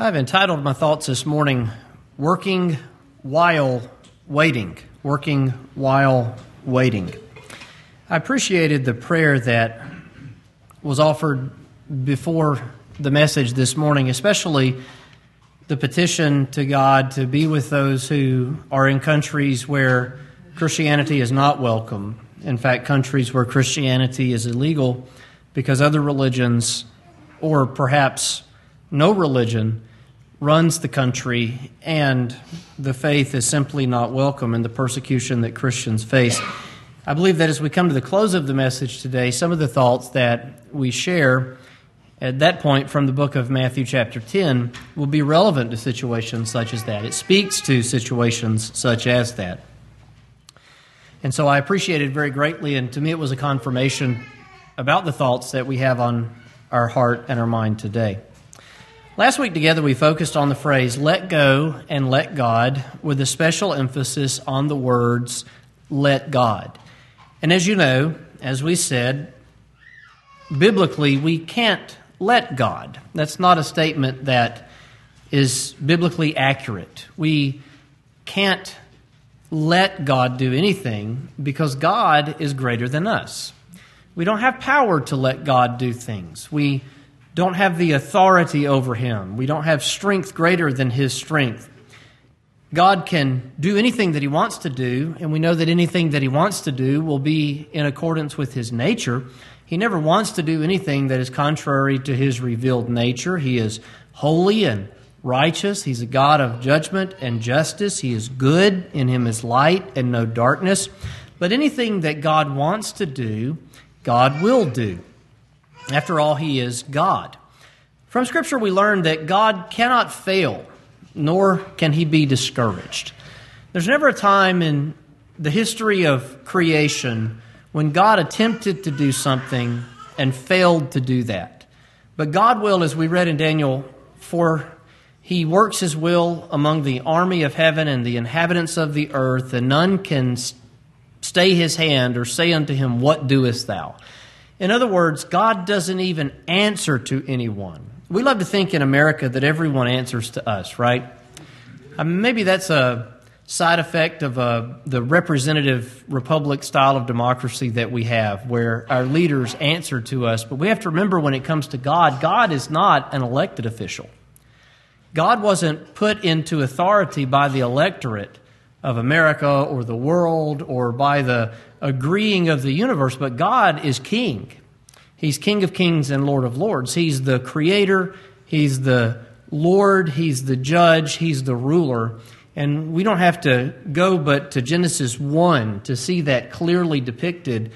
I've entitled my thoughts this morning, Working While Waiting. Working While Waiting. I appreciated the prayer that was offered before the message this morning, especially the petition to God to be with those who are in countries where Christianity is not welcome. In fact, countries where Christianity is illegal because other religions, or perhaps no religion, runs the country, and the faith is simply not welcome in the persecution that Christians face. I believe that as we come to the close of the message today, some of the thoughts that we share at that point from the book of Matthew, chapter 10, will be relevant to situations such as that. It speaks to situations such as that. And so I appreciate it very greatly, and to me it was a confirmation about the thoughts that we have on our heart and our mind today. Last week together, we focused on the phrase let go and let God with a special emphasis on the words let God. And as you know, as we said, biblically, we can't let God. That's not a statement that is biblically accurate. We can't let God do anything because God is greater than us. We don't have power to let God do things. We don't have the authority over him. We don't have strength greater than his strength. God can do anything that he wants to do, and we know that anything that he wants to do will be in accordance with his nature. He never wants to do anything that is contrary to his revealed nature. He is holy and righteous. He's a God of judgment and justice. He is good. In him is light and no darkness. But anything that God wants to do, God will do. After all, he is God. From Scripture, we learn that God cannot fail, nor can he be discouraged. There's never a time in the history of creation when God attempted to do something and failed to do that. But God will, as we read in Daniel 4, he works his will among the army of heaven and the inhabitants of the earth, and none can stay his hand or say unto him, What doest thou? In other words, God doesn't even answer to anyone. We love to think in America that everyone answers to us, right? Mean, maybe that's a side effect of uh, the representative republic style of democracy that we have, where our leaders answer to us. But we have to remember when it comes to God, God is not an elected official. God wasn't put into authority by the electorate of America or the world or by the agreeing of the universe, but God is king. He's King of kings and Lord of lords. He's the creator, He's the Lord, He's the judge, He's the ruler. And we don't have to go but to Genesis 1 to see that clearly depicted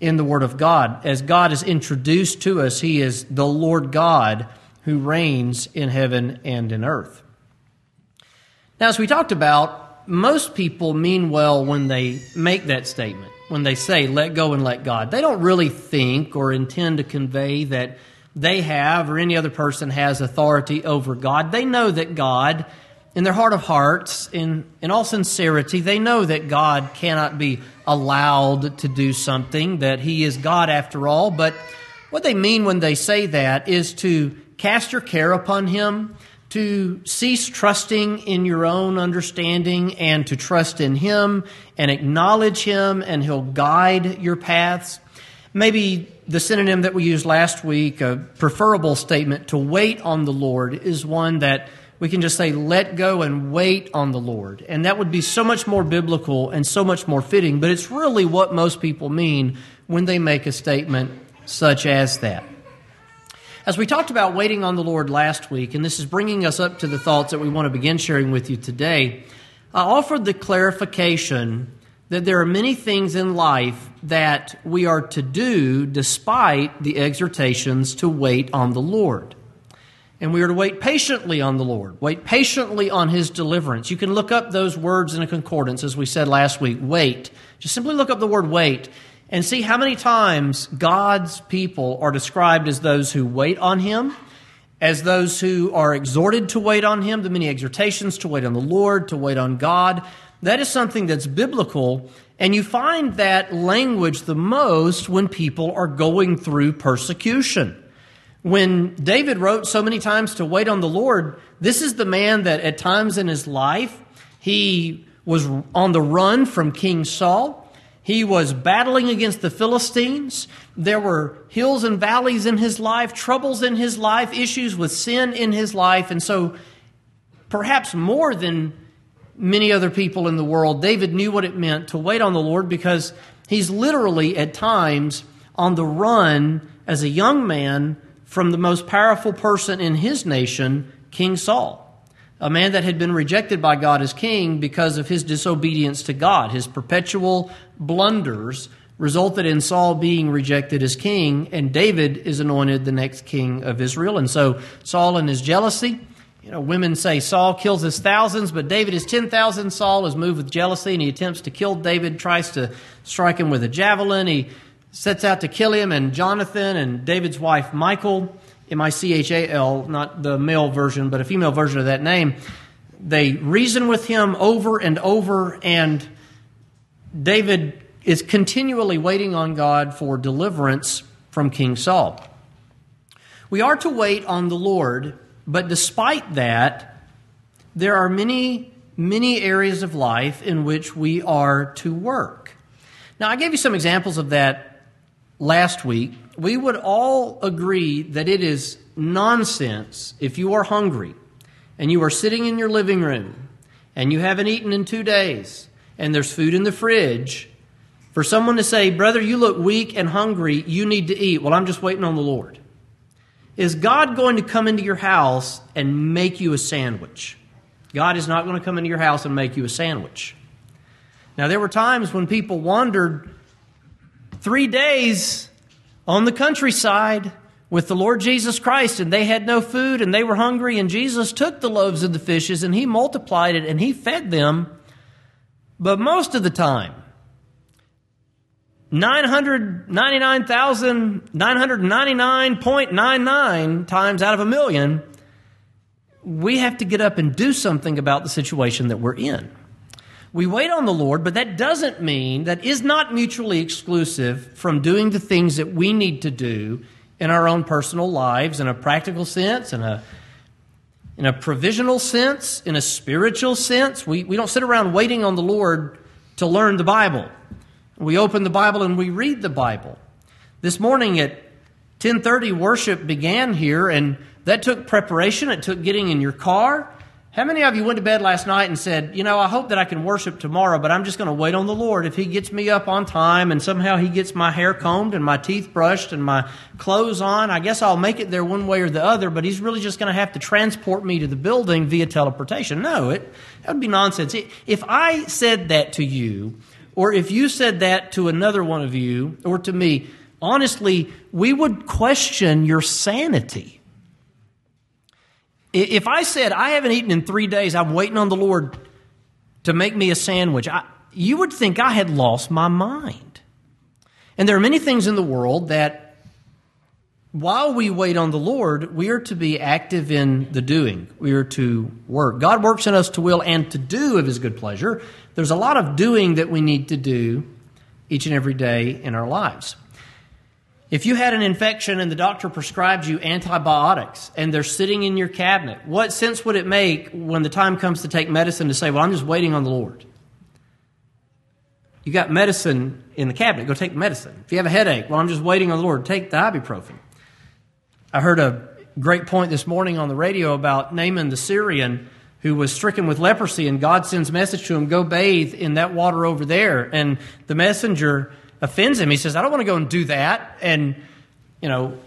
in the Word of God. As God is introduced to us, He is the Lord God who reigns in heaven and in earth. Now, as we talked about, most people mean well when they make that statement, when they say, let go and let God. They don't really think or intend to convey that they have or any other person has authority over God. They know that God, in their heart of hearts, in, in all sincerity, they know that God cannot be allowed to do something, that He is God after all. But what they mean when they say that is to cast your care upon Him to cease trusting in your own understanding and to trust in Him and acknowledge Him, and He'll guide your paths. Maybe the synonym that we used last week, a preferable statement to wait on the Lord, is one that we can just say, let go and wait on the Lord. And that would be so much more biblical and so much more fitting, but it's really what most people mean when they make a statement such as that. As we talked about waiting on the Lord last week, and this is bringing us up to the thoughts that we want to begin sharing with you today, I offered the clarification that there are many things in life that we are to do despite the exhortations to wait on the Lord. And we are to wait patiently on the Lord, wait patiently on His deliverance. You can look up those words in a concordance, as we said last week. Wait. Just simply look up the word wait, and see how many times God's people are described as those who wait on Him, as those who are exhorted to wait on Him, the many exhortations to wait on the Lord, to wait on God. That is something that's biblical, and you find that language the most when people are going through persecution. When David wrote so many times to wait on the Lord, this is the man that at times in his life he was on the run from King Saul. He was battling against the Philistines. There were hills and valleys in his life, troubles in his life, issues with sin in his life. And so, perhaps more than many other people in the world, David knew what it meant to wait on the Lord because he's literally at times on the run as a young man from the most powerful person in his nation, King Saul a man that had been rejected by God as king because of his disobedience to God. His perpetual blunders resulted in Saul being rejected as king, and David is anointed the next king of Israel. And so Saul in his jealousy, you know, women say Saul kills his thousands, but David is 10,000. Saul is moved with jealousy and he attempts to kill David, tries to strike him with a javelin. He sets out to kill him, and Jonathan and David's wife Michal M I C H A L, not the male version, but a female version of that name. They reason with him over and over, and David is continually waiting on God for deliverance from King Saul. We are to wait on the Lord, but despite that, there are many, many areas of life in which we are to work. Now, I gave you some examples of that last week we would all agree that it is nonsense if you are hungry and you are sitting in your living room and you haven't eaten in two days and there's food in the fridge for someone to say, Brother, you look weak and hungry, you need to eat. Well, I'm just waiting on the Lord. Is God going to come into your house and make you a sandwich? God is not going to come into your house and make you a sandwich. Now, there were times when people wandered three days on the countryside with the Lord Jesus Christ, and they had no food and they were hungry, and Jesus took the loaves and the fishes and he multiplied it and he fed them. But most of the time, 999,999.99 times out of a million, we have to get up and do something about the situation that we're in. We wait on the Lord, but that doesn't mean, that is not mutually exclusive from doing the things that we need to do in our own personal lives in a practical sense, in a, in a provisional sense, in a spiritual sense. We, we don't sit around waiting on the Lord to learn the Bible. We open the Bible and we read the Bible. This morning at 10:30 worship began here and that took preparation, it took getting in your car, how many of you went to bed last night and said, You know, I hope that I can worship tomorrow, but I'm just going to wait on the Lord. If He gets me up on time and somehow He gets my hair combed and my teeth brushed and my clothes on, I guess I'll make it there one way or the other, but He's really just going to have to transport me to the building via teleportation. No, it, that would be nonsense. If I said that to you, or if you said that to another one of you, or to me, honestly, we would question your sanity. If I said, I haven't eaten in three days, I'm waiting on the Lord to make me a sandwich, I, you would think I had lost my mind. And there are many things in the world that, while we wait on the Lord, we are to be active in the doing. We are to work. God works in us to will and to do of His good pleasure. There's a lot of doing that we need to do each and every day in our lives. If you had an infection and the doctor prescribed you antibiotics and they're sitting in your cabinet, what sense would it make when the time comes to take medicine to say, Well, I'm just waiting on the Lord? You got medicine in the cabinet, go take medicine. If you have a headache, well, I'm just waiting on the Lord, take the ibuprofen. I heard a great point this morning on the radio about Naaman the Syrian who was stricken with leprosy, and God sends a message to him, Go bathe in that water over there. And the messenger offends him. He says, I don't want to go and do that. And, you know,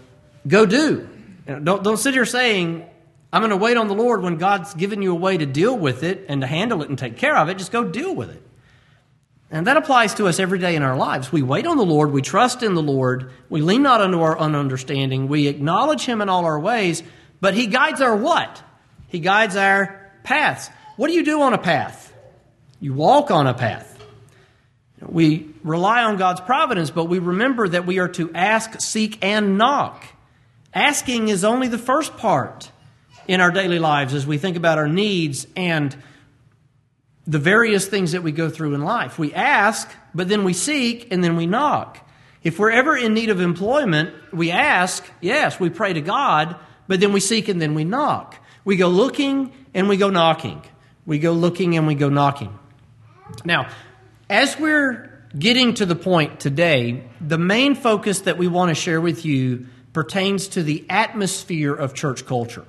go do. You know, don't, don't sit here saying, I'm going to wait on the Lord when God's given you a way to deal with it and to handle it and take care of it. Just go deal with it. And that applies to us every day in our lives. We wait on the Lord, we trust in the Lord, we lean not unto our own understanding, we acknowledge Him in all our ways, but He guides our what? He guides our paths. What do you do on a path? You walk on a path. We rely on God's providence, but we remember that we are to ask, seek, and knock. Asking is only the first part in our daily lives as we think about our needs and the various things that we go through in life. We ask, but then we seek, and then we knock. If we're ever in need of employment, we ask, yes, we pray to God, but then we seek and then we knock. We go looking and we go knocking. We go looking and we go knocking. Now, as we're getting to the point today, the main focus that we want to share with you pertains to the atmosphere of church culture.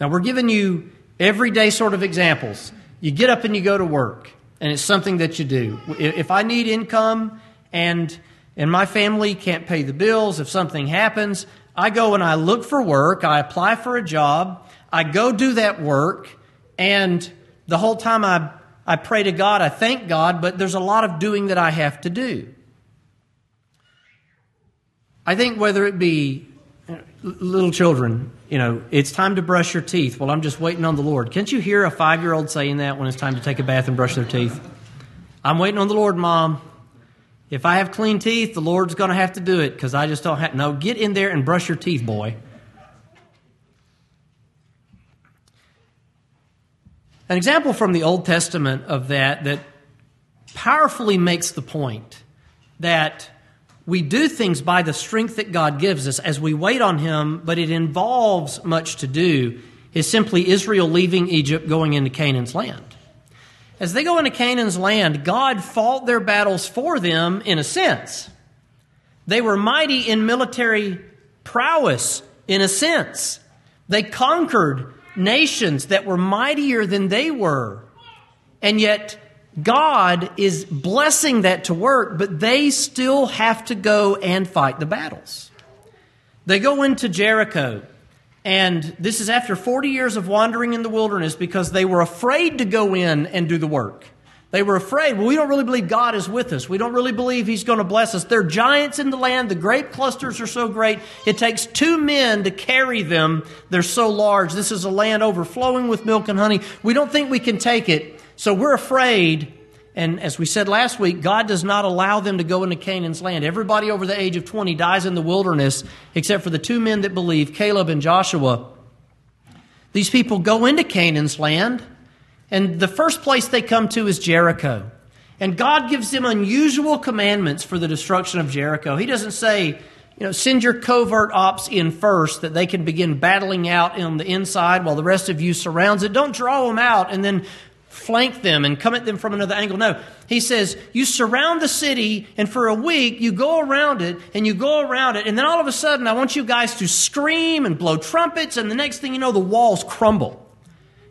Now, we're giving you everyday sort of examples. You get up and you go to work, and it's something that you do. If I need income and and my family can't pay the bills, if something happens, I go and I look for work, I apply for a job, I go do that work, and the whole time I, I pray to God, I thank God, but there's a lot of doing that I have to do. I think whether it be uh, little children, you know, it's time to brush your teeth. Well, I'm just waiting on the Lord. Can't you hear a five year old saying that when it's time to take a bath and brush their teeth? I'm waiting on the Lord, Mom. If I have clean teeth, the Lord's going to have to do it because I just don't have. No, get in there and brush your teeth, boy. An example from the Old Testament of that that powerfully makes the point that we do things by the strength that God gives us as we wait on Him, but it involves much to do, is simply Israel leaving Egypt, going into Canaan's land. As they go into Canaan's land, God fought their battles for them in a sense. They were mighty in military prowess in a sense. They conquered nations that were mightier than they were. And yet, God is blessing that to work, but they still have to go and fight the battles. They go into Jericho. And this is after 40 years of wandering in the wilderness because they were afraid to go in and do the work. They were afraid. Well, we don't really believe God is with us. We don't really believe He's going to bless us. There are giants in the land. The grape clusters are so great. It takes two men to carry them. They're so large. This is a land overflowing with milk and honey. We don't think we can take it. So we're afraid. And as we said last week, God does not allow them to go into Canaan's land. Everybody over the age of 20 dies in the wilderness except for the two men that believe, Caleb and Joshua. These people go into Canaan's land. And the first place they come to is Jericho. And God gives them unusual commandments for the destruction of Jericho. He doesn't say, you know, send your covert ops in first that they can begin battling out on the inside while the rest of you surrounds it. Don't draw them out and then flank them and come at them from another angle. No. He says, you surround the city and for a week you go around it and you go around it and then all of a sudden I want you guys to scream and blow trumpets and the next thing you know the walls crumble.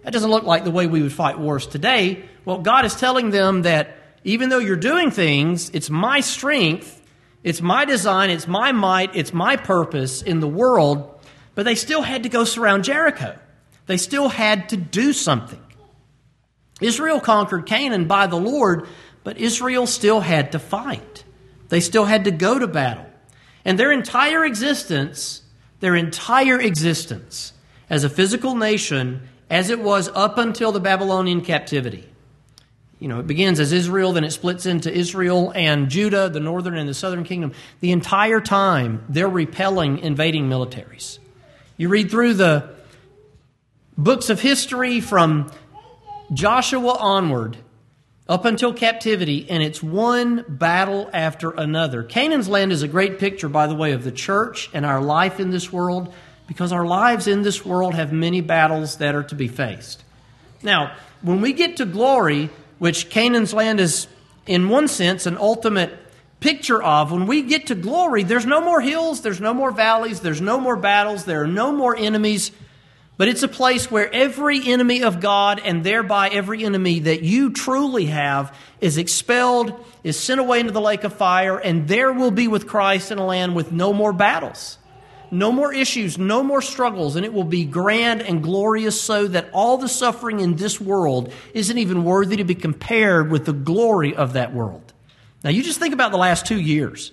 That doesn't look like the way we would fight wars today. Well, God is telling them that even though you're doing things, it's my strength, it's my design, it's my might, it's my purpose in the world, but they still had to go surround Jericho. They still had to do something. Israel conquered Canaan by the Lord, but Israel still had to fight. They still had to go to battle. And their entire existence, their entire existence as a physical nation as it was up until the Babylonian captivity. You know, it begins as Israel, then it splits into Israel and Judah, the northern and the southern kingdom. The entire time, they're repelling invading militaries. You read through the books of history from Joshua onward, up until captivity, and it's one battle after another. Canaan's land is a great picture, by the way, of the church and our life in this world because our lives in this world have many battles that are to be faced. Now, when we get to glory, which Canaan's land is, in one sense, an ultimate picture of, when we get to glory, there's no more hills, there's no more valleys, there's no more battles, there are no more enemies. But it's a place where every enemy of God and thereby every enemy that you truly have is expelled, is sent away into the lake of fire, and there will be with Christ in a land with no more battles no more issues, no more struggles, and it will be grand and glorious so that all the suffering in this world isn't even worthy to be compared with the glory of that world. Now, you just think about the last two years.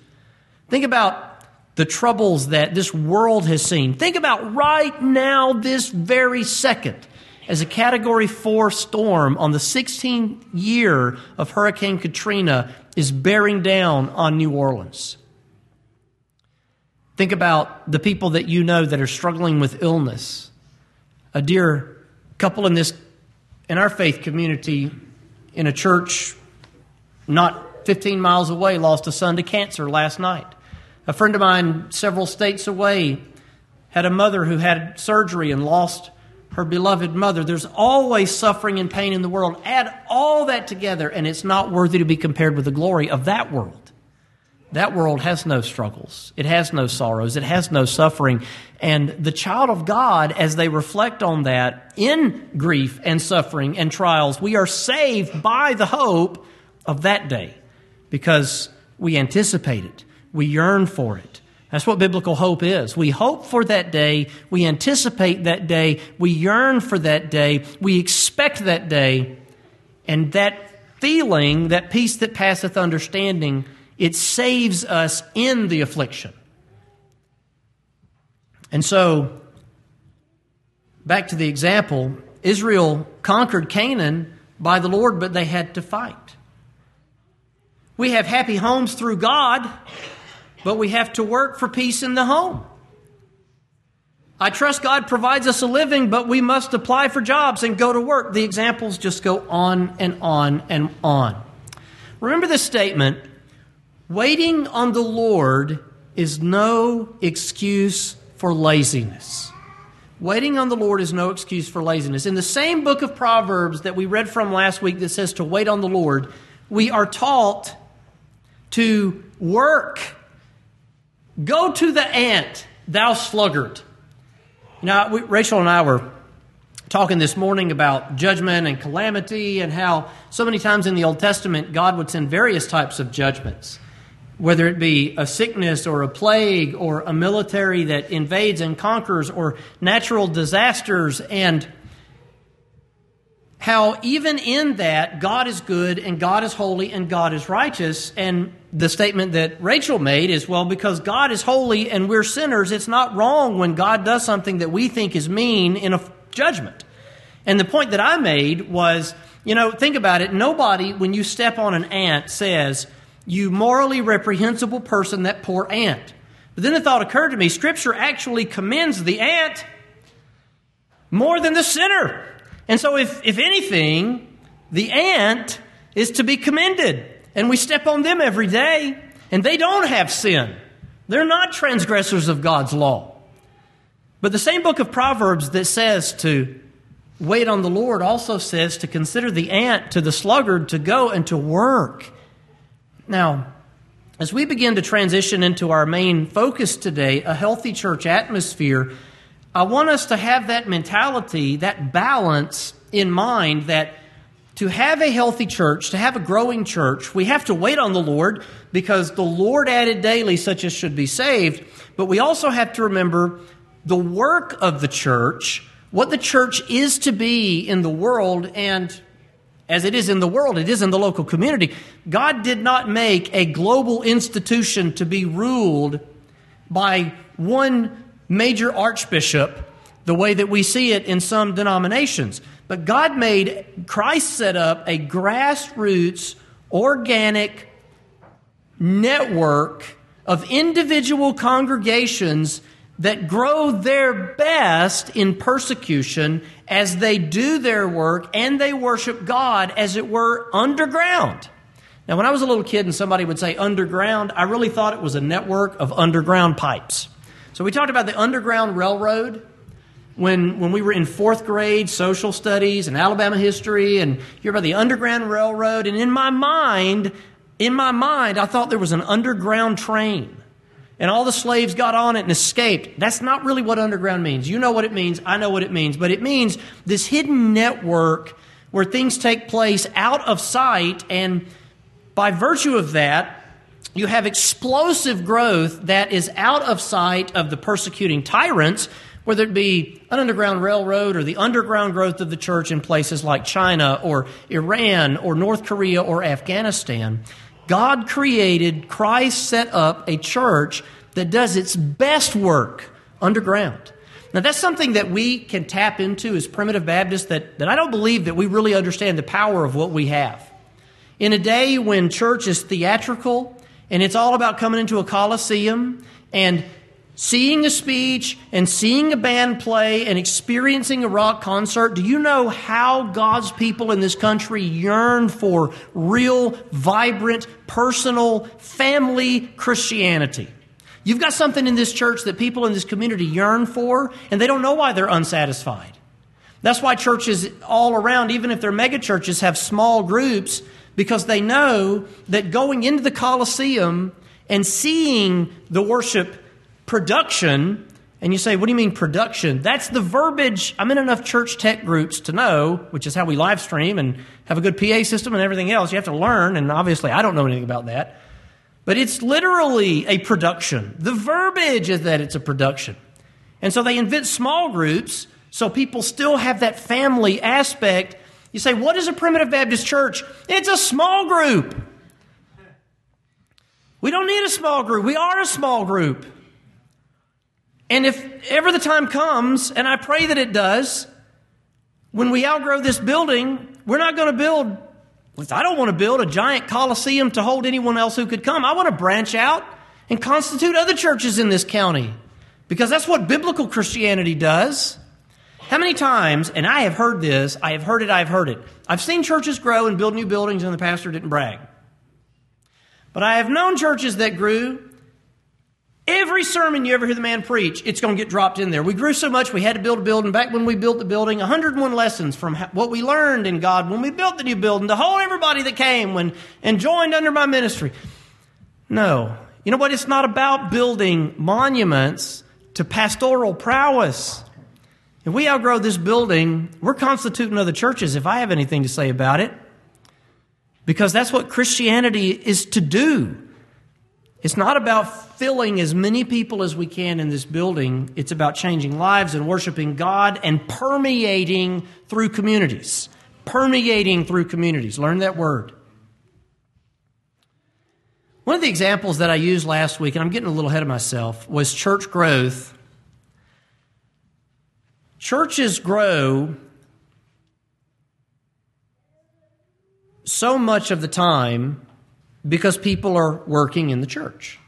Think about the troubles that this world has seen. Think about right now, this very second, as a Category 4 storm on the 16th year of Hurricane Katrina is bearing down on New Orleans. Think about the people that you know that are struggling with illness. A dear couple in this in our faith community in a church not 15 miles away lost a son to cancer last night. A friend of mine, several states away, had a mother who had surgery and lost her beloved mother. There's always suffering and pain in the world. Add all that together, and it's not worthy to be compared with the glory of that world. That world has no struggles. It has no sorrows. It has no suffering. And the child of God, as they reflect on that in grief and suffering and trials, we are saved by the hope of that day because we anticipate it. We yearn for it. That's what biblical hope is. We hope for that day. We anticipate that day. We yearn for that day. We expect that day. And that feeling, that peace that passeth understanding, it saves us in the affliction. And so, back to the example Israel conquered Canaan by the Lord, but they had to fight. We have happy homes through God, but we have to work for peace in the home. I trust God provides us a living, but we must apply for jobs and go to work. The examples just go on and on and on. Remember this statement Waiting on the Lord is no excuse for laziness. Waiting on the Lord is no excuse for laziness. In the same book of Proverbs that we read from last week that says to wait on the Lord, we are taught to work. Go to the ant, thou sluggard. Now, we, Rachel and I were talking this morning about judgment and calamity and how so many times in the Old Testament God would send various types of judgments whether it be a sickness or a plague or a military that invades and conquers or natural disasters, and how even in that, God is good and God is holy and God is righteous. And the statement that Rachel made is well, because God is holy and we're sinners, it's not wrong when God does something that we think is mean in a judgment. And the point that I made was, you know, think about it. Nobody, when you step on an ant, says, you morally reprehensible person, that poor ant. But then the thought occurred to me Scripture actually commends the ant more than the sinner. And so, if, if anything, the ant is to be commended. And we step on them every day, and they don't have sin. They're not transgressors of God's law. But the same book of Proverbs that says to wait on the Lord also says to consider the ant to the sluggard to go and to work now, as we begin to transition into our main focus today, a healthy church atmosphere, I want us to have that mentality, that balance in mind that to have a healthy church, to have a growing church, we have to wait on the Lord because the Lord added daily such as should be saved. But we also have to remember the work of the church, what the church is to be in the world, and as it is in the world, it is in the local community. God did not make a global institution to be ruled by one major archbishop the way that we see it in some denominations. But God made, Christ set up a grassroots, organic network of individual congregations that grow their best in persecution as they do their work and they worship God, as it were, underground. Now, when I was a little kid and somebody would say underground, I really thought it was a network of underground pipes. So we talked about the Underground Railroad when, when we were in fourth grade social studies and Alabama history, and hear about the Underground Railroad. And in my mind, in my mind, I thought there was an underground train and all the slaves got on it and escaped. That's not really what underground means. You know what it means. I know what it means. But it means this hidden network where things take place out of sight. And by virtue of that, you have explosive growth that is out of sight of the persecuting tyrants, whether it be an underground railroad or the underground growth of the church in places like China or Iran or North Korea or Afghanistan. God created, Christ set up a church that does its best work underground. Now, that's something that we can tap into as primitive Baptists that, that I don't believe that we really understand the power of what we have. In a day when church is theatrical and it's all about coming into a coliseum and seeing a speech and seeing a band play and experiencing a rock concert, do you know how God's people in this country yearn for real, vibrant, personal, family Christianity? You've got something in this church that people in this community yearn for, and they don't know why they're unsatisfied. That's why churches all around, even if they're mega churches, have small groups because they know that going into the Colosseum and seeing the worship production, and you say, What do you mean production? That's the verbiage. I'm in enough church tech groups to know, which is how we live stream and have a good PA system and everything else. You have to learn, and obviously I don't know anything about that. But it's literally a production. The verbiage is that it's a production. And so they invent small groups so people still have that family aspect. You say, What is a primitive Baptist church? It's a small group. We don't need a small group. We are a small group. And if ever the time comes, and I pray that it does, when we outgrow this building, we're not going to build, I don't want to build a giant coliseum to hold anyone else who could come. I want to branch out and constitute other churches in this county because that's what biblical Christianity does. How many times, and I have heard this, I have heard it, I've heard it. I've seen churches grow and build new buildings, and the pastor didn't brag. But I have known churches that grew Every sermon you ever hear the man preach, it's going to get dropped in there. We grew so much we had to build a building. Back when we built the building, 101 lessons from what we learned in God when we built the new building to whole everybody that came when, and joined under my ministry. No. You know what? It's not about building monuments to pastoral prowess. If we outgrow this building, we're constituting other churches if I have anything to say about it. Because that's what Christianity is to do. It's not about filling as many people as we can in this building. It's about changing lives and worshiping God and permeating through communities. Permeating through communities. Learn that word. One of the examples that I used last week, and I'm getting a little ahead of myself, was church growth. Churches grow so much of the time because people are working in the church.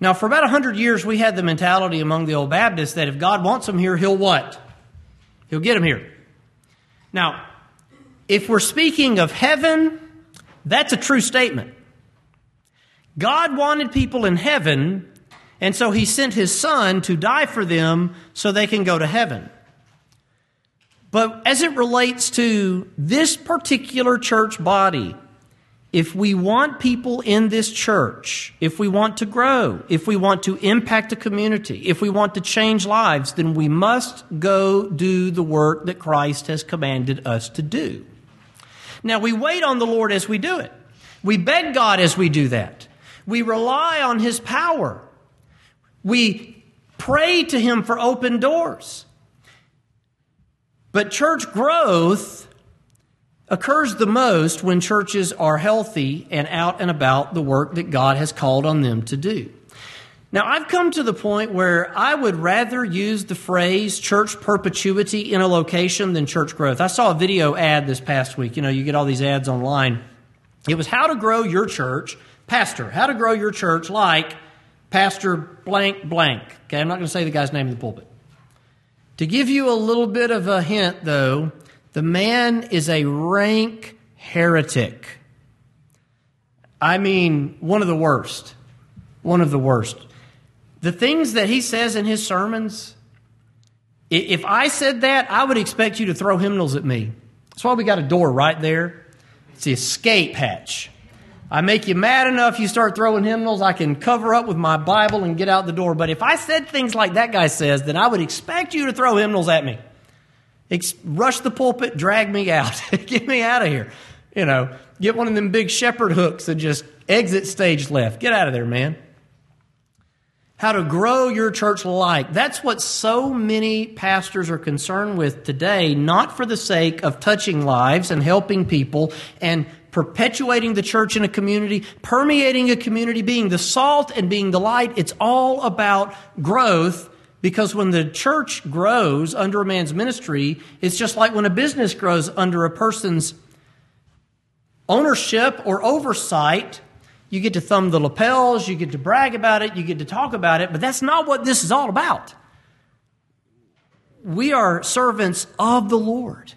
Now, for about 100 years, we had the mentality among the old Baptists that if God wants them here, He'll what? He'll get them here. Now, if we're speaking of heaven, that's a true statement. God wanted people in heaven, and so He sent His Son to die for them so they can go to heaven. But as it relates to this particular church body, if we want people in this church, if we want to grow, if we want to impact a community, if we want to change lives, then we must go do the work that Christ has commanded us to do. Now, we wait on the Lord as we do it. We beg God as we do that. We rely on His power. We pray to Him for open doors. But church growth occurs the most when churches are healthy and out and about the work that God has called on them to do. Now, I've come to the point where I would rather use the phrase church perpetuity in a location than church growth. I saw a video ad this past week. You know, you get all these ads online. It was how to grow your church, pastor, how to grow your church like Pastor blank blank. Okay, I'm not going to say the guy's name in the pulpit. To give you a little bit of a hint, though, the man is a rank heretic. I mean, one of the worst. One of the worst. The things that he says in his sermons, if I said that, I would expect you to throw hymnals at me. That's why we got a door right there. It's the escape hatch. I make you mad enough, you start throwing hymnals, I can cover up with my Bible and get out the door. But if I said things like that guy says, then I would expect you to throw hymnals at me rush the pulpit, drag me out, get me out of here. You know, get one of them big shepherd hooks and just exit stage left. Get out of there, man. How to grow your church like. That's what so many pastors are concerned with today, not for the sake of touching lives and helping people and perpetuating the church in a community, permeating a community, being the salt and being the light. It's all about growth because when the church grows under a man's ministry, it's just like when a business grows under a person's ownership or oversight. You get to thumb the lapels, you get to brag about it, you get to talk about it, but that's not what this is all about. We are servants of the Lord.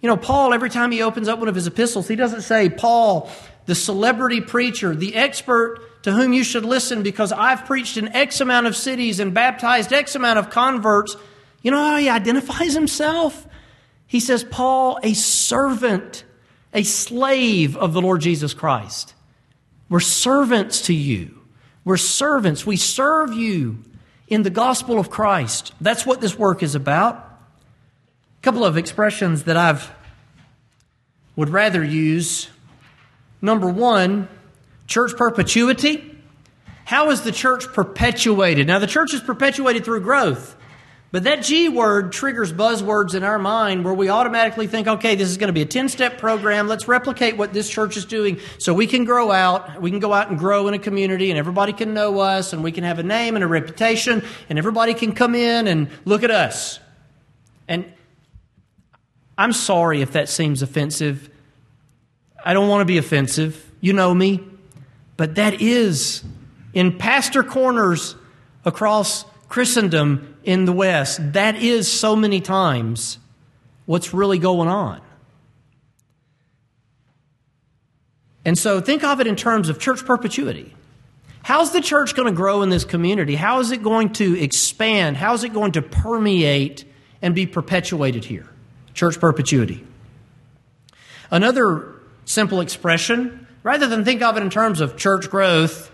You know, Paul, every time he opens up one of his epistles, he doesn't say, Paul, the celebrity preacher, the expert to whom you should listen because I've preached in X amount of cities and baptized X amount of converts. You know how he identifies himself? He says, Paul, a servant, a slave of the Lord Jesus Christ. We're servants to you. We're servants. We serve you in the gospel of Christ. That's what this work is about. A couple of expressions that I've would rather use. Number one, church perpetuity. How is the church perpetuated? Now, the church is perpetuated through growth. But that G word triggers buzzwords in our mind where we automatically think, okay, this is going to be a 10 step program. Let's replicate what this church is doing so we can grow out. We can go out and grow in a community and everybody can know us and we can have a name and a reputation and everybody can come in and look at us. And I'm sorry if that seems offensive. I don't want to be offensive. You know me. But that is in pastor corners across Christendom in the West, that is so many times what's really going on. And so think of it in terms of church perpetuity. How's the church going to grow in this community? How is it going to expand? How is it going to permeate and be perpetuated here? Church perpetuity. Another simple expression, rather than think of it in terms of church growth,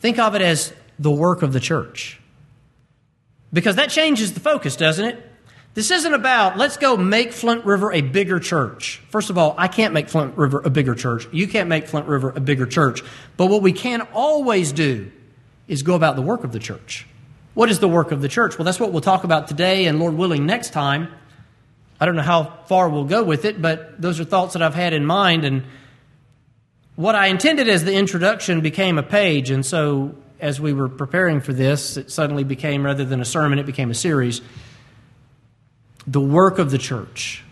think of it as the work of the church. Because that changes the focus, doesn't it? This isn't about, let's go make Flint River a bigger church. First of all, I can't make Flint River a bigger church. You can't make Flint River a bigger church. But what we can always do is go about the work of the church. What is the work of the church? Well, that's what we'll talk about today and, Lord willing, next time. I don't know how far we'll go with it, but those are thoughts that I've had in mind. And what I intended as the introduction became a page, and so as we were preparing for this, it suddenly became, rather than a sermon, it became a series. The work of the church.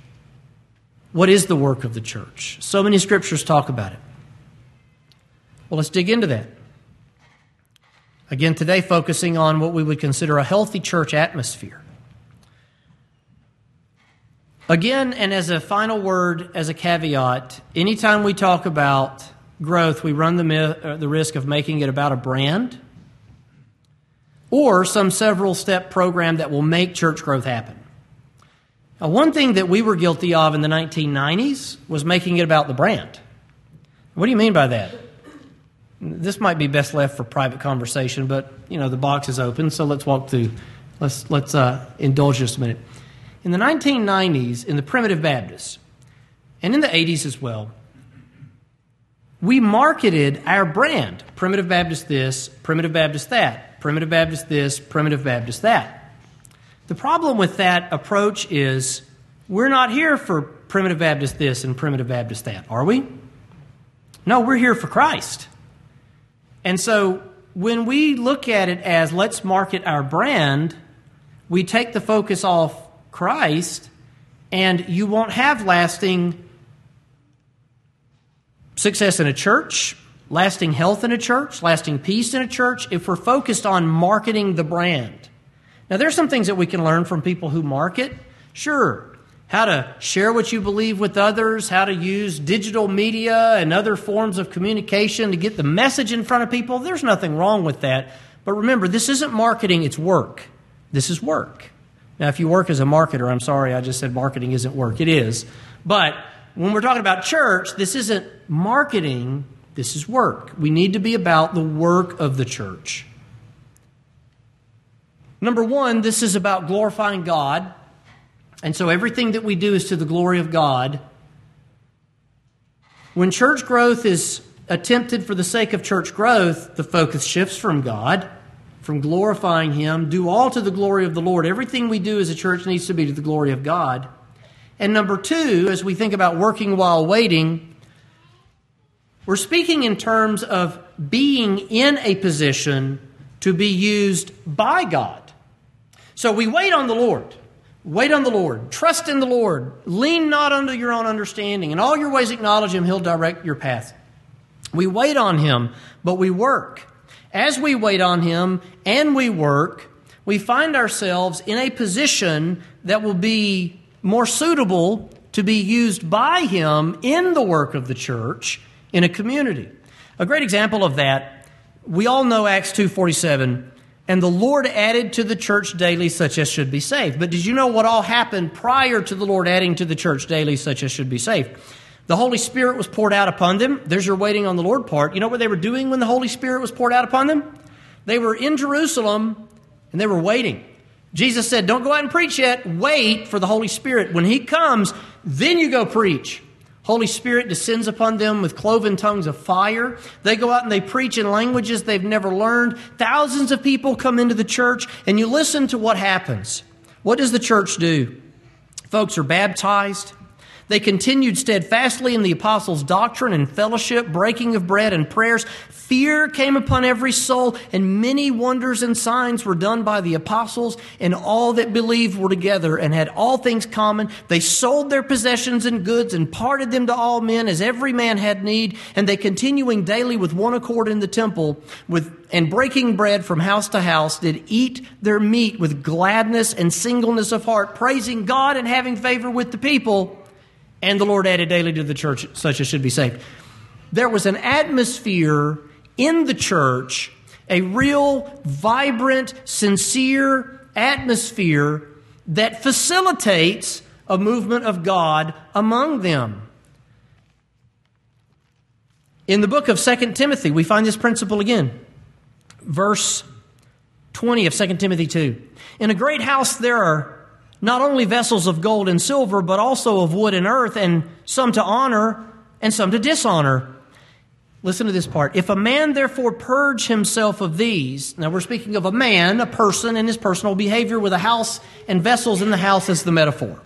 What is the work of the church? So many scriptures talk about it. Well, let's dig into that. Again, today focusing on what we would consider a healthy church atmosphere. Again, and as a final word, as a caveat, anytime we talk about growth, we run the, uh, the risk of making it about a brand or some several step program that will make church growth happen. Now, one thing that we were guilty of in the 1990s was making it about the brand. What do you mean by that? This might be best left for private conversation, but you know the box is open, so let's walk through. Let's let's uh, indulge just a minute. In the 1990s, in the primitive Baptists, and in the 80s as well, we marketed our brand primitive Baptist this, primitive Baptist that, primitive Baptist this, primitive Baptist that. The problem with that approach is we're not here for primitive Baptist this and primitive Baptist that, are we? No, we're here for Christ. And so when we look at it as let's market our brand, we take the focus off Christ, and you won't have lasting success in a church, lasting health in a church, lasting peace in a church, if we're focused on marketing the brand. Now, there's some things that we can learn from people who market. Sure, how to share what you believe with others, how to use digital media and other forms of communication to get the message in front of people. There's nothing wrong with that. But remember, this isn't marketing, it's work. This is work. Now, if you work as a marketer, I'm sorry, I just said marketing isn't work. It is. But when we're talking about church, this isn't marketing, this is work. We need to be about the work of the church. Number one, this is about glorifying God. And so everything that we do is to the glory of God. When church growth is attempted for the sake of church growth, the focus shifts from God, from glorifying Him. Do all to the glory of the Lord. Everything we do as a church needs to be to the glory of God. And number two, as we think about working while waiting, we're speaking in terms of being in a position to be used by God. So we wait on the Lord. Wait on the Lord. Trust in the Lord. Lean not unto your own understanding. In all your ways acknowledge Him, He'll direct your path. We wait on Him, but we work. As we wait on Him and we work, we find ourselves in a position that will be more suitable to be used by him in the work of the church in a community. A great example of that we all know Acts 2:47 and the Lord added to the church daily such as should be saved. But did you know what all happened prior to the Lord adding to the church daily such as should be saved? The Holy Spirit was poured out upon them. There's your waiting on the Lord part. You know what they were doing when the Holy Spirit was poured out upon them? They were in Jerusalem and they were waiting. Jesus said, Don't go out and preach yet. Wait for the Holy Spirit. When He comes, then you go preach. Holy Spirit descends upon them with cloven tongues of fire. They go out and they preach in languages they've never learned. Thousands of people come into the church, and you listen to what happens. What does the church do? Folks are baptized. They continued steadfastly in the apostles' doctrine and fellowship, breaking of bread and prayers. Fear came upon every soul, and many wonders and signs were done by the apostles, and all that believed were together and had all things common. They sold their possessions and goods and parted them to all men as every man had need, and they continuing daily with one accord in the temple with and breaking bread from house to house did eat their meat with gladness and singleness of heart, praising God and having favor with the people and the Lord added daily to the church such as should be saved. There was an atmosphere in the church, a real, vibrant, sincere atmosphere that facilitates a movement of God among them. In the book of 2 Timothy, we find this principle again. Verse 20 of 2 Timothy 2. In a great house there are not only vessels of gold and silver, but also of wood and earth, and some to honor and some to dishonor. Listen to this part. If a man therefore purge himself of these, now we're speaking of a man, a person, and his personal behavior with a house and vessels in the house as the metaphor.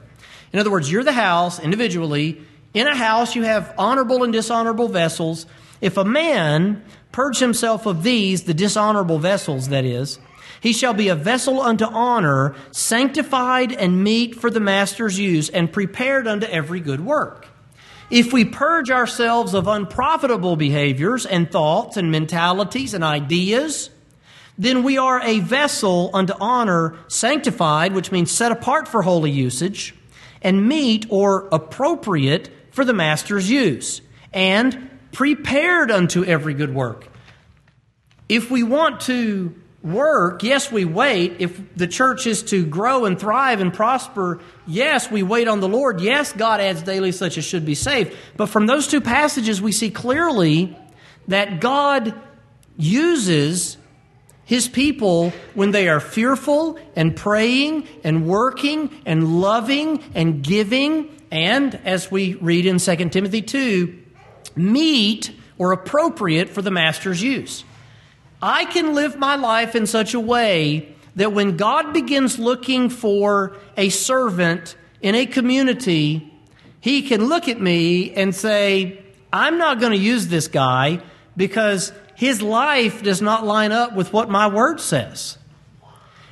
In other words, you're the house individually. In a house, you have honorable and dishonorable vessels. If a man purge himself of these, the dishonorable vessels, that is, he shall be a vessel unto honor, sanctified and meet for the master's use, and prepared unto every good work. If we purge ourselves of unprofitable behaviors and thoughts and mentalities and ideas, then we are a vessel unto honor, sanctified, which means set apart for holy usage, and meet or appropriate for the master's use, and prepared unto every good work. If we want to work, yes, we wait. If the church is to grow and thrive and prosper, yes, we wait on the Lord. Yes, God adds daily such as should be saved. But from those two passages, we see clearly that God uses his people when they are fearful and praying and working and loving and giving and as we read in 2 Timothy 2 meet or appropriate for the master's use. I can live my life in such a way that when God begins looking for a servant in a community, he can look at me and say, I'm not going to use this guy because his life does not line up with what my word says.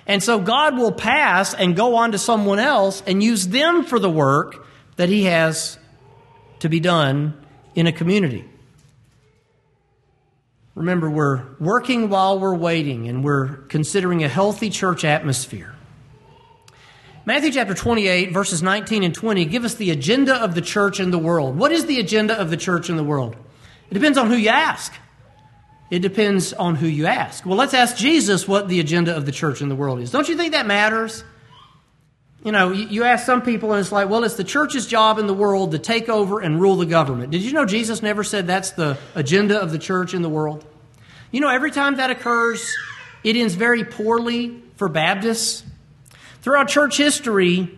And so God will pass and go on to someone else and use them for the work that he has to be done in a community. Remember, we're working while we're waiting, and we're considering a healthy church atmosphere. Matthew chapter 28, verses 19 and 20 give us the agenda of the church in the world. What is the agenda of the church in the world? It depends on who you ask. It depends on who you ask. Well, let's ask Jesus what the agenda of the church in the world is. Don't you think that matters? You know, you ask some people, and it's like, well, it's the church's job in the world to take over and rule the government. Did you know Jesus never said that's the agenda of the church in the world? You know, every time that occurs, it ends very poorly for Baptists. Throughout church history,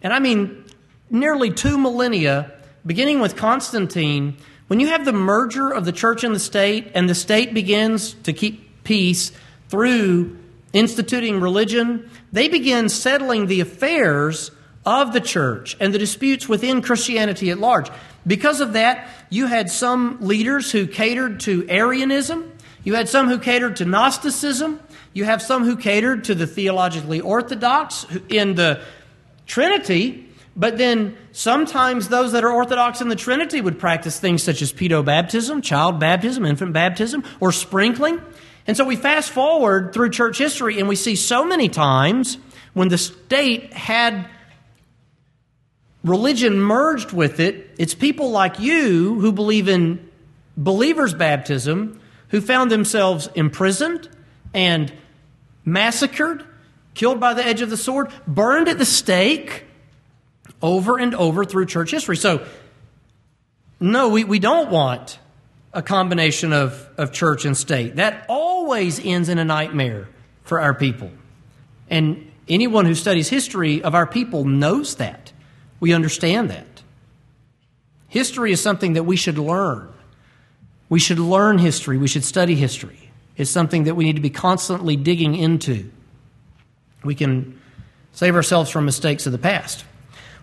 and I mean nearly two millennia, beginning with Constantine, when you have the merger of the church and the state, and the state begins to keep peace through instituting religion, they begin settling the affairs of the church and the disputes within Christianity at large. Because of that, you had some leaders who catered to Arianism, you had some who catered to Gnosticism, you have some who catered to the theologically orthodox in the Trinity, but then sometimes those that are orthodox in the Trinity would practice things such as pedo baptism, child baptism, infant baptism, or sprinkling. And so we fast forward through church history and we see so many times when the state had religion merged with it, it's people like you who believe in believers' baptism who found themselves imprisoned and massacred, killed by the edge of the sword, burned at the stake over and over through church history. So, no, we, we don't want a combination of, of church and state. That always ends in a nightmare for our people. And anyone who studies history of our people knows that. We understand that. History is something that we should learn. We should learn history. We should study history. It's something that we need to be constantly digging into. We can save ourselves from mistakes of the past.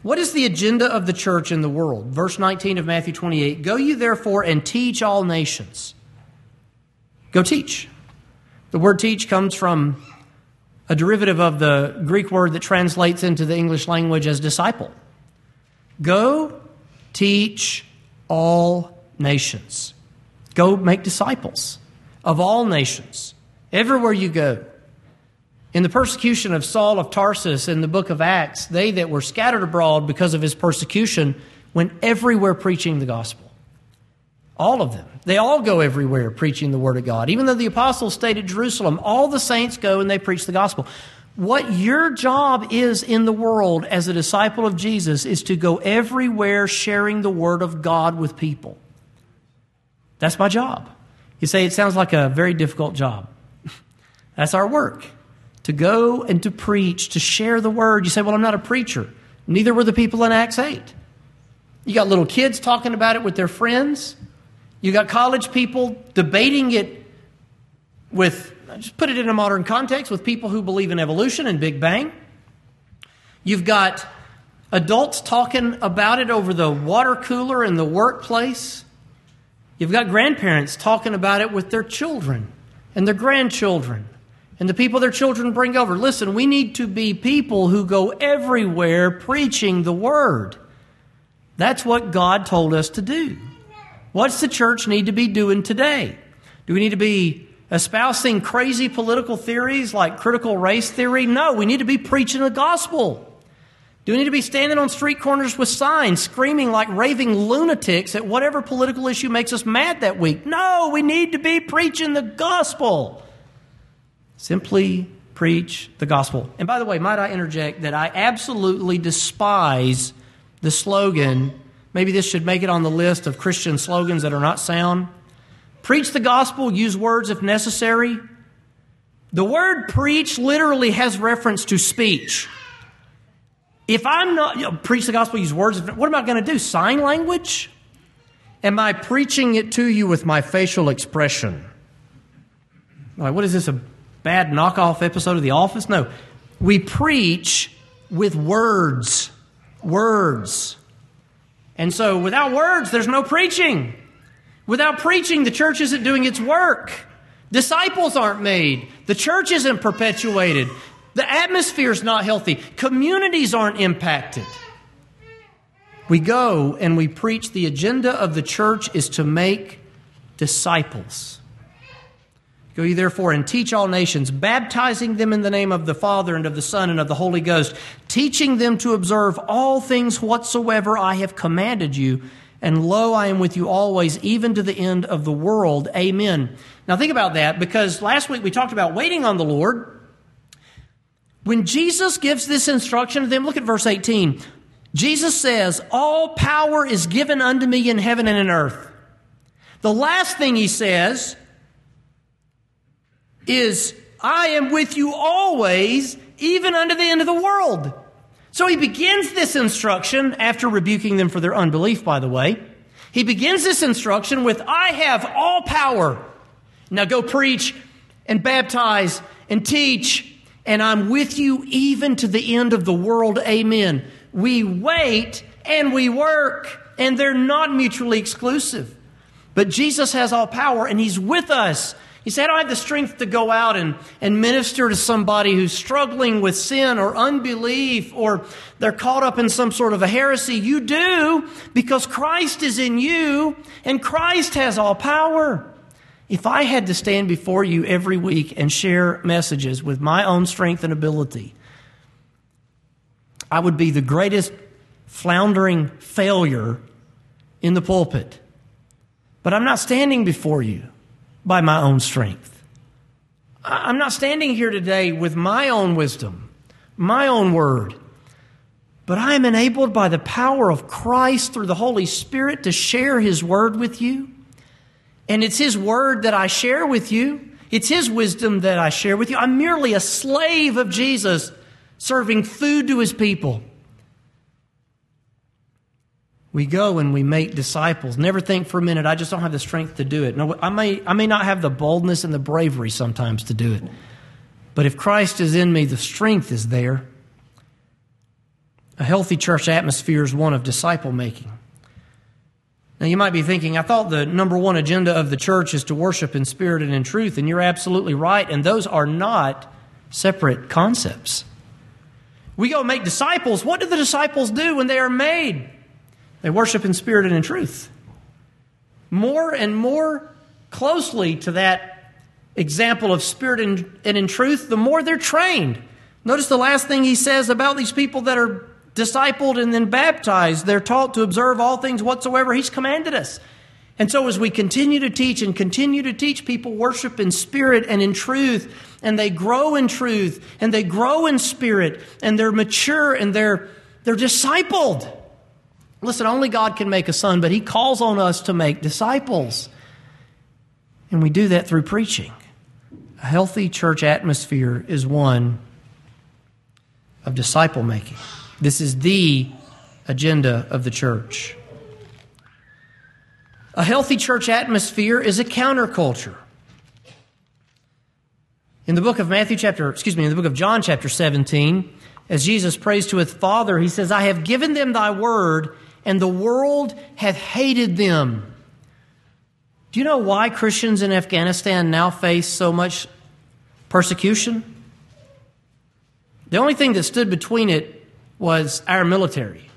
What is the agenda of the church in the world? Verse 19 of Matthew 28 Go you therefore and teach all nations. Go teach. The word teach comes from a derivative of the Greek word that translates into the English language as disciple. Go teach all nations. Go make disciples of all nations, everywhere you go. In the persecution of Saul of Tarsus in the book of Acts, they that were scattered abroad because of his persecution went everywhere preaching the gospel. All of them. They all go everywhere preaching the word of God. Even though the apostles stayed at Jerusalem, all the saints go and they preach the gospel. What your job is in the world as a disciple of Jesus is to go everywhere sharing the word of God with people. That's my job. You say it sounds like a very difficult job. That's our work to go and to preach, to share the word. You say, Well, I'm not a preacher. Neither were the people in Acts 8. You got little kids talking about it with their friends. You got college people debating it with, just put it in a modern context, with people who believe in evolution and Big Bang. You've got adults talking about it over the water cooler in the workplace. You've got grandparents talking about it with their children and their grandchildren and the people their children bring over. Listen, we need to be people who go everywhere preaching the word. That's what God told us to do. What's the church need to be doing today? Do we need to be espousing crazy political theories like critical race theory? No, we need to be preaching the gospel. Do we need to be standing on street corners with signs, screaming like raving lunatics at whatever political issue makes us mad that week? No, we need to be preaching the gospel. Simply preach the gospel. And by the way, might I interject that I absolutely despise the slogan. Maybe this should make it on the list of Christian slogans that are not sound. Preach the gospel, use words if necessary. The word preach literally has reference to speech. If I'm not, you know, preach the gospel, use words, what am I going to do? Sign language? Am I preaching it to you with my facial expression? Like, what is this, a bad knockoff episode of The Office. No, we preach with words. Words. And so without words, there's no preaching. Without preaching, the church isn't doing its work. Disciples aren't made. The church isn't perpetuated. The atmosphere is not healthy. Communities aren't impacted. We go and we preach. The agenda of the church is to make disciples. Go ye therefore and teach all nations, baptizing them in the name of the Father and of the Son and of the Holy Ghost, teaching them to observe all things whatsoever I have commanded you. And lo, I am with you always, even to the end of the world. Amen. Now think about that because last week we talked about waiting on the Lord. When Jesus gives this instruction to them, look at verse 18. Jesus says, All power is given unto me in heaven and in earth. The last thing he says is, I am with you always, even unto the end of the world. So he begins this instruction after rebuking them for their unbelief, by the way. He begins this instruction with, I have all power. Now go preach and baptize and teach, and I'm with you even to the end of the world. Amen. We wait and we work, and they're not mutually exclusive. But Jesus has all power, and He's with us. He said, I don't have the strength to go out and, and minister to somebody who's struggling with sin or unbelief or they're caught up in some sort of a heresy. You do because Christ is in you and Christ has all power. If I had to stand before you every week and share messages with my own strength and ability, I would be the greatest floundering failure in the pulpit. But I'm not standing before you by my own strength. I'm not standing here today with my own wisdom, my own word, but I am enabled by the power of Christ through the Holy Spirit to share His word with you. And it's His word that I share with you. It's His wisdom that I share with you. I'm merely a slave of Jesus serving food to His people. We go and we make disciples. Never think for a minute, I just don't have the strength to do it. No, I may, I may not have the boldness and the bravery sometimes to do it. But if Christ is in me, the strength is there. A healthy church atmosphere is one of disciple making. Now, you might be thinking, I thought the number one agenda of the church is to worship in spirit and in truth, and you're absolutely right, and those are not separate concepts. We go make disciples. What do the disciples do when they are made? They worship in spirit and in truth. More and more closely to that example of spirit and, and in truth, the more they're trained. Notice the last thing he says about these people that are discipled and then baptized. They're taught to observe all things whatsoever he's commanded us. And so, as we continue to teach and continue to teach, people worship in spirit and in truth, and they grow in truth, and they grow in spirit, and they're mature and they're, they're discipled. Listen, only God can make a son, but He calls on us to make disciples. And we do that through preaching. A healthy church atmosphere is one of disciple making. This is the agenda of the church. A healthy church atmosphere is a counterculture. In the book of Matthew chapter, excuse me, in the book of John chapter 17, as Jesus prays to his Father, he says, I have given them thy word, and the world hath hated them. Do you know why Christians in Afghanistan now face so much persecution? The only thing that stood between it was our military.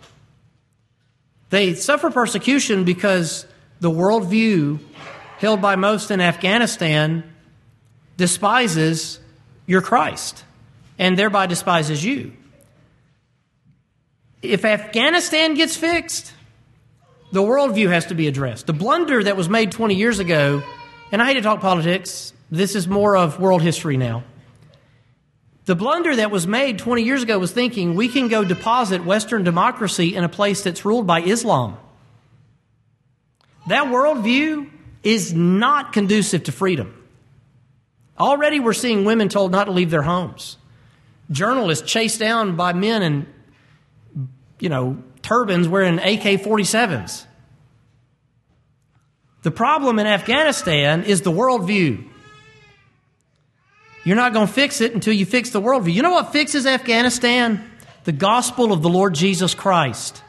They suffer persecution because the worldview held by most in Afghanistan despises your Christ and thereby despises you if Afghanistan gets fixed, the worldview has to be addressed. The blunder that was made 20 years ago, and I hate to talk politics, this is more of world history now. The blunder that was made 20 years ago was thinking we can go deposit Western democracy in a place that's ruled by Islam. That worldview is not conducive to freedom. Already we're seeing women told not to leave their homes. Journalists chased down by men and you know, turbans wearing AK 47s. The problem in Afghanistan is the worldview. You're not going to fix it until you fix the worldview. You know what fixes Afghanistan? The gospel of the Lord Jesus Christ.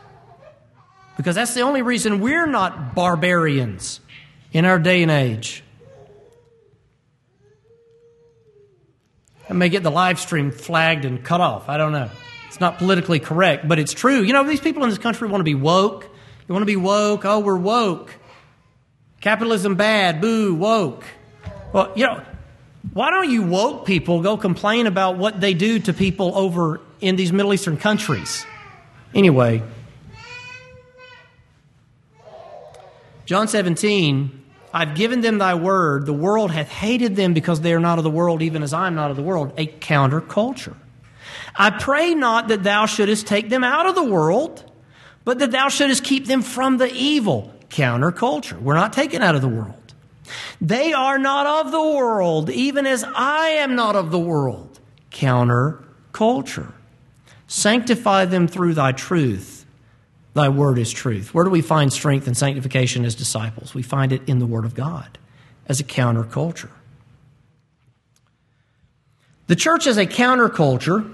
Because that's the only reason we're not barbarians in our day and age. I may get the live stream flagged and cut off. I don't know. It's not politically correct, but it's true. You know, these people in this country want to be woke. You want to be woke. Oh, we're woke. Capitalism bad. Boo, woke. Well, you know, why don't you woke people go complain about what they do to people over in these Middle Eastern countries? Anyway, John 17, I've given them thy word. The world hath hated them because they are not of the world, even as I am not of the world. A counterculture. I pray not that thou shouldest take them out of the world, but that thou shouldest keep them from the evil. Counterculture. We're not taken out of the world. They are not of the world, even as I am not of the world. Counterculture. Sanctify them through thy truth. Thy word is truth. Where do we find strength and sanctification as disciples? We find it in the word of God as a counterculture. The church as a counterculture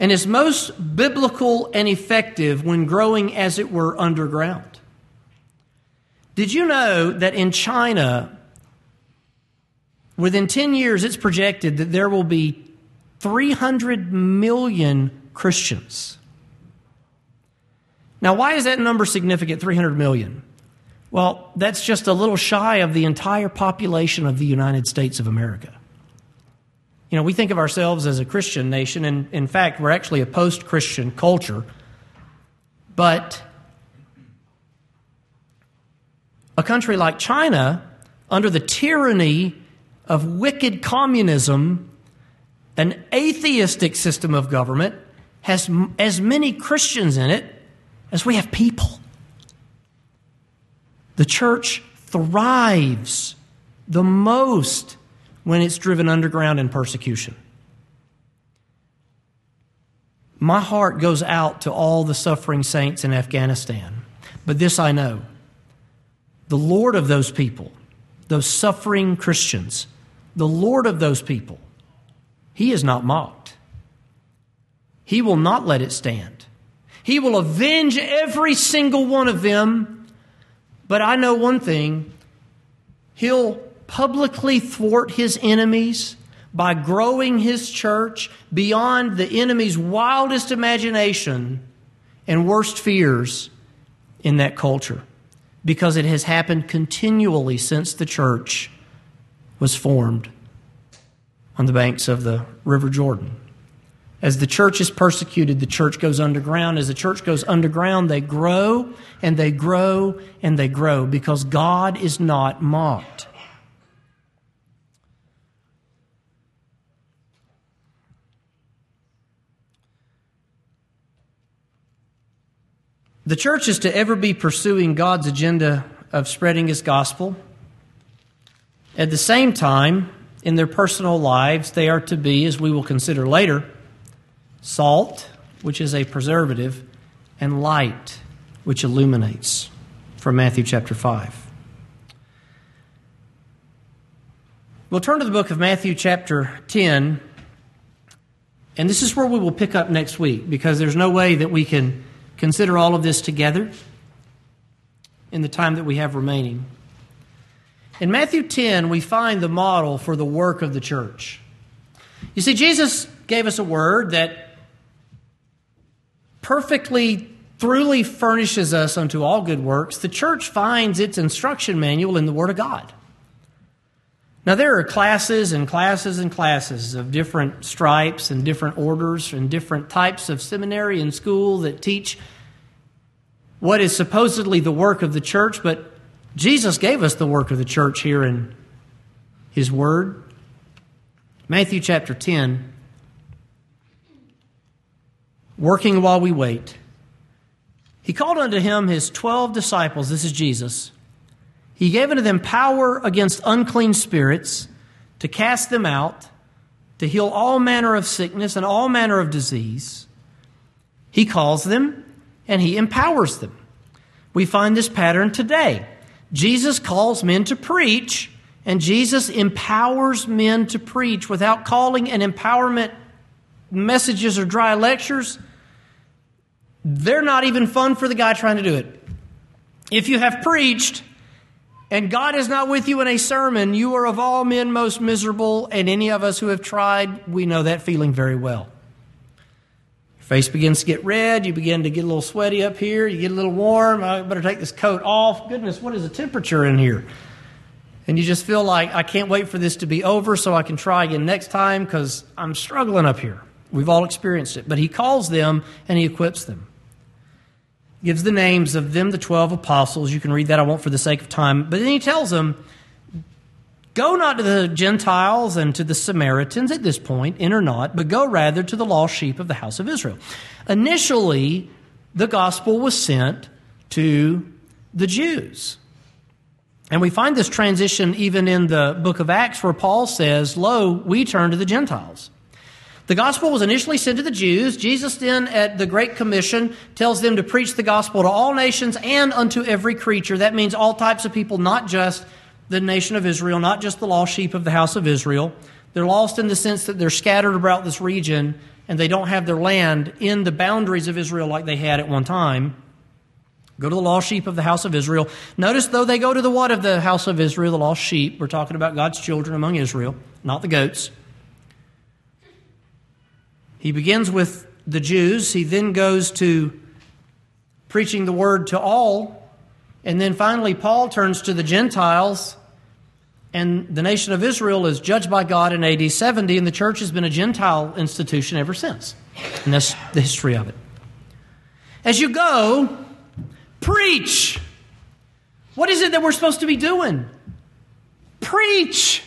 and is most biblical and effective when growing, as it were, underground. Did you know that in China, within 10 years, it's projected that there will be 300 million Christians? Now, why is that number significant, 300 million? Well, that's just a little shy of the entire population of the United States of America. You know, we think of ourselves as a Christian nation, and in fact, we're actually a post Christian culture. But a country like China under the tyranny of wicked communism, an atheistic system of government has as many Christians in it as we have people. The church thrives the most when it's driven underground in persecution. My heart goes out to all the suffering saints in Afghanistan. But this I know the Lord of those people, those suffering Christians, the Lord of those people, He is not mocked. He will not let it stand. He will avenge every single one of them. But I know one thing He'll publicly thwart His enemies by growing his church beyond the enemy's wildest imagination and worst fears in that culture because it has happened continually since the church was formed on the banks of the River Jordan. As the church is persecuted, the church goes underground. As the church goes underground, they grow and they grow and they grow because God is not mocked. The church is to ever be pursuing God's agenda of spreading His gospel. At the same time, in their personal lives, they are to be, as we will consider later, salt, which is a preservative, and light, which illuminates, from Matthew chapter 5. We'll turn to the book of Matthew chapter 10, and this is where we will pick up next week because there's no way that we can consider all of this together in the time that we have remaining. In Matthew 10, we find the model for the work of the church. You see, Jesus gave us a word that perfectly, truly furnishes us unto all good works. The church finds its instruction manual in the Word of God. Now, there are classes and classes and classes of different stripes and different orders and different types of seminary and school that teach what is supposedly the work of the church, but Jesus gave us the work of the church here in His Word. Matthew chapter 10, working while we wait. He called unto him his twelve disciples. This is Jesus he gave unto them power against unclean spirits to cast them out, to heal all manner of sickness and all manner of disease. He calls them and he empowers them. We find this pattern today. Jesus calls men to preach, and Jesus empowers men to preach without calling and empowerment messages or dry lectures. They're not even fun for the guy trying to do it. If you have preached, and God is not with you in a sermon, you are of all men most miserable, and any of us who have tried, we know that feeling very well. Your face begins to get red, you begin to get a little sweaty up here, you get a little warm, I better take this coat off. Goodness, what is the temperature in here? And you just feel like, I can't wait for this to be over so I can try again next time because I'm struggling up here. We've all experienced it. But he calls them and he equips them gives the names of them, the 12 apostles. You can read that, I won't for the sake of time. But then he tells them, Go not to the Gentiles and to the Samaritans at this point, enter not, but go rather to the lost sheep of the house of Israel. Initially, the gospel was sent to the Jews. And we find this transition even in the book of Acts where Paul says, Lo, we turn to the Gentiles. The gospel was initially sent to the Jews. Jesus then, at the Great Commission, tells them to preach the gospel to all nations and unto every creature. That means all types of people, not just the nation of Israel, not just the lost sheep of the house of Israel. They're lost in the sense that they're scattered about this region and they don't have their land in the boundaries of Israel like they had at one time. Go to the lost sheep of the house of Israel. Notice, though, they go to the what of the house of Israel, the lost sheep. We're talking about God's children among Israel, not the goats. He begins with the Jews, he then goes to preaching the word to all, and then finally, Paul turns to the Gentiles. And the nation of Israel is judged by God in AD 70, and the church has been a Gentile institution ever since. And that's the history of it. As you go, preach. What is it that we're supposed to be doing? preach.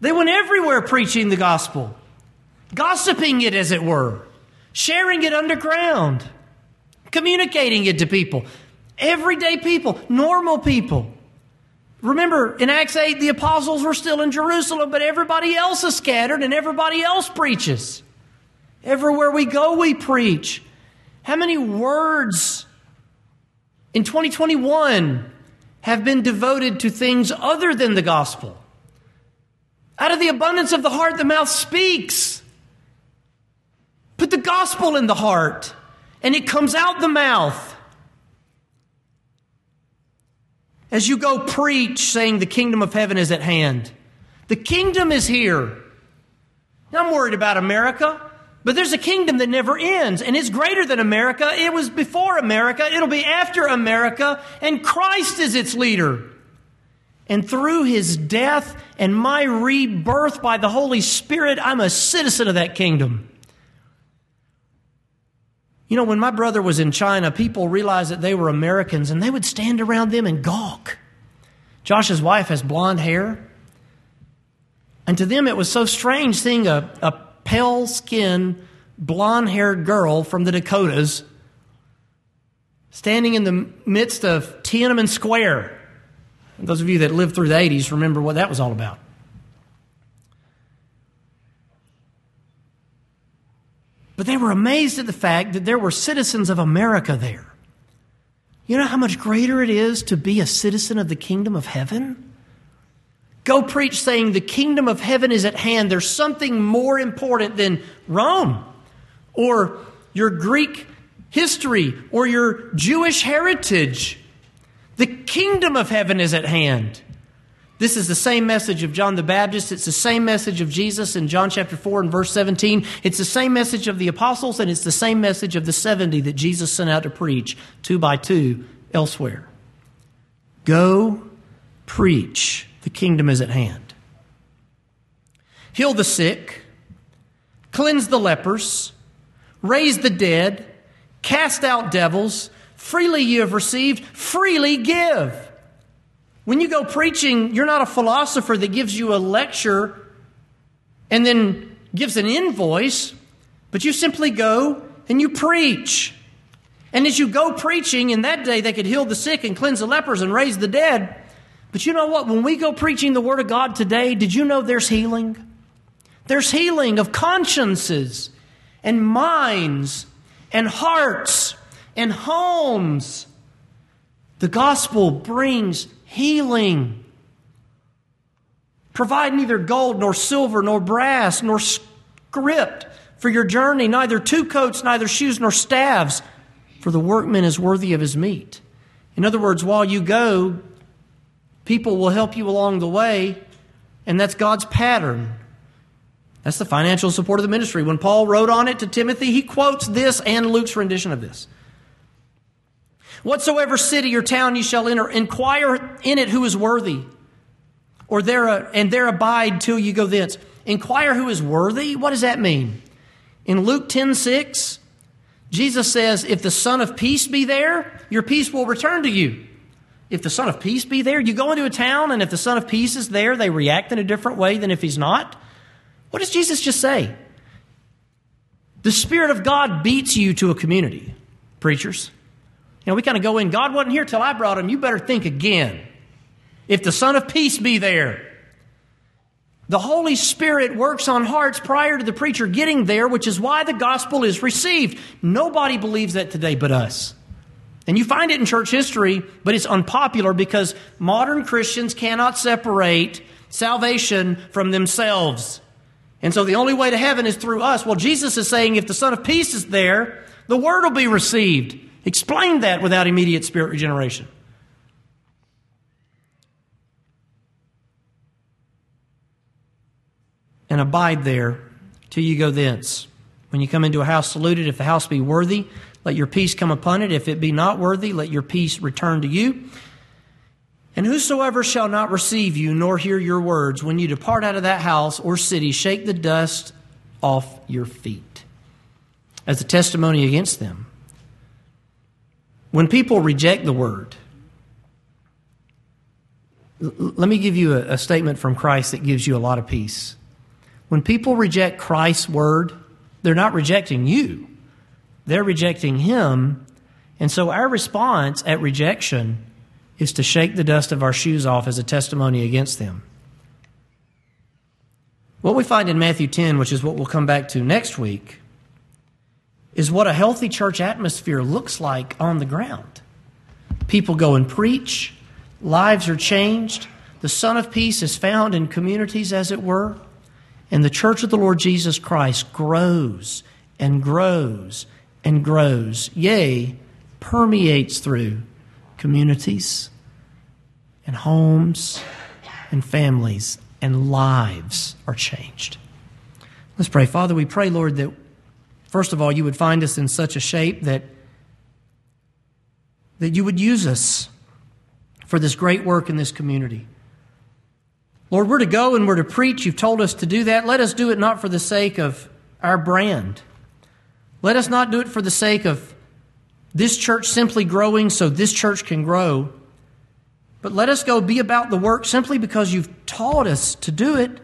They went everywhere preaching the gospel, gossiping it, as it were, sharing it underground, communicating it to people. Everyday people, normal people. Remember, in Acts 8, the apostles were still in Jerusalem, but everybody else is scattered and everybody else preaches. Everywhere we go, we preach. How many words in 2021 have been devoted to things other than the gospel? Out of the abundance of the heart, the mouth speaks. Put the gospel in the heart, and it comes out the mouth. as you go preach saying the kingdom of heaven is at hand. The kingdom is here. I'm worried about America, but there's a kingdom that never ends, and it's greater than America. It was before America, it'll be after America, and Christ is its leader. And through his death and my rebirth by the Holy Spirit, I'm a citizen of that kingdom. You know, when my brother was in China, people realized that they were Americans and they would stand around them and gawk. Josh's wife has blonde hair. And to them, it was so strange seeing a, a pale skinned, blonde haired girl from the Dakotas standing in the midst of Tiananmen Square. Those of you that lived through the 80s remember what that was all about. But they were amazed at the fact that there were citizens of America there. You know how much greater it is to be a citizen of the kingdom of heaven? Go preach saying the kingdom of heaven is at hand. There's something more important than Rome or your Greek history or your Jewish heritage. The kingdom of heaven is at hand. This is the same message of John the Baptist. It's the same message of Jesus in John chapter 4 and verse 17. It's the same message of the apostles, and it's the same message of the 70 that Jesus sent out to preach two by two elsewhere. Go preach. The kingdom is at hand. Heal the sick, cleanse the lepers, raise the dead, cast out devils. Freely you have received, freely give. When you go preaching, you're not a philosopher that gives you a lecture and then gives an invoice, but you simply go and you preach. And as you go preaching, in that day they could heal the sick and cleanse the lepers and raise the dead. But you know what? When we go preaching the Word of God today, did you know there's healing? There's healing of consciences and minds and hearts and homes. The gospel brings healing. Provide neither gold, nor silver, nor brass, nor script for your journey, neither two coats, neither shoes, nor staves, for the workman is worthy of his meat. In other words, while you go, people will help you along the way, and that's God's pattern. That's the financial support of the ministry. When Paul wrote on it to Timothy, he quotes this and Luke's rendition of this. Whatsoever city or town you shall enter, inquire in it who is worthy, or there and there abide till you go thence. Inquire who is worthy. What does that mean? In Luke 10 6, Jesus says, If the Son of Peace be there, your peace will return to you. If the Son of Peace be there, you go into a town, and if the Son of Peace is there, they react in a different way than if he's not. What does Jesus just say? The Spirit of God beats you to a community, preachers. Know, we kind of go in, God wasn't here till I brought him. You better think again. If the Son of Peace be there, the Holy Spirit works on hearts prior to the preacher getting there, which is why the gospel is received. Nobody believes that today but us. And you find it in church history, but it's unpopular because modern Christians cannot separate salvation from themselves. And so the only way to heaven is through us. Well, Jesus is saying if the Son of Peace is there, the word will be received. Explain that without immediate spirit regeneration. And abide there till you go thence. When you come into a house saluted, if the house be worthy, let your peace come upon it. If it be not worthy, let your peace return to you. And whosoever shall not receive you nor hear your words, when you depart out of that house or city, shake the dust off your feet as a testimony against them. When people reject the word, let me give you a, a statement from Christ that gives you a lot of peace. When people reject Christ's word, they're not rejecting you, they're rejecting Him. And so our response at rejection is to shake the dust of our shoes off as a testimony against them. What we find in Matthew 10, which is what we'll come back to next week, is what a healthy church atmosphere looks like on the ground. People go and preach, lives are changed, the Son of Peace is found in communities, as it were, and the church of the Lord Jesus Christ grows and grows and grows, yea, permeates through communities and homes and families and lives are changed. Let's pray. Father, we pray, Lord, that first of all, you would find us in such a shape that, that you would use us for this great work in this community. Lord, we're to go and we're to preach. You've told us to do that. Let us do it not for the sake of our brand. Let us not do it for the sake of this church simply growing so this church can grow. But let us go be about the work simply because you've taught us to do it,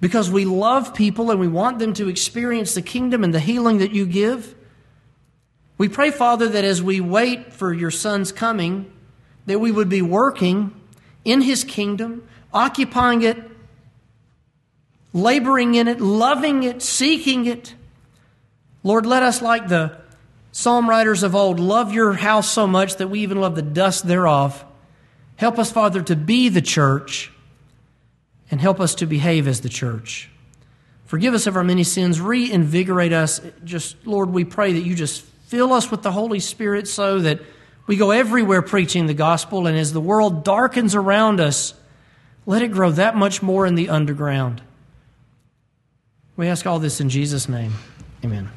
because we love people and we want them to experience the kingdom and the healing that you give. We pray, Father, that as we wait for your Son's coming, that we would be working in his kingdom, occupying it, laboring in it, loving it, seeking it. Lord, let us, like the psalm writers of old, love your house so much that we even love the dust thereof. Help us, Father, to be the church and help us to behave as the church. Forgive us of our many sins. Reinvigorate us. Just, Lord, we pray that you just fill us with the Holy Spirit so that we go everywhere preaching the gospel, and as the world darkens around us, let it grow that much more in the underground. We ask all this in Jesus' name. Amen.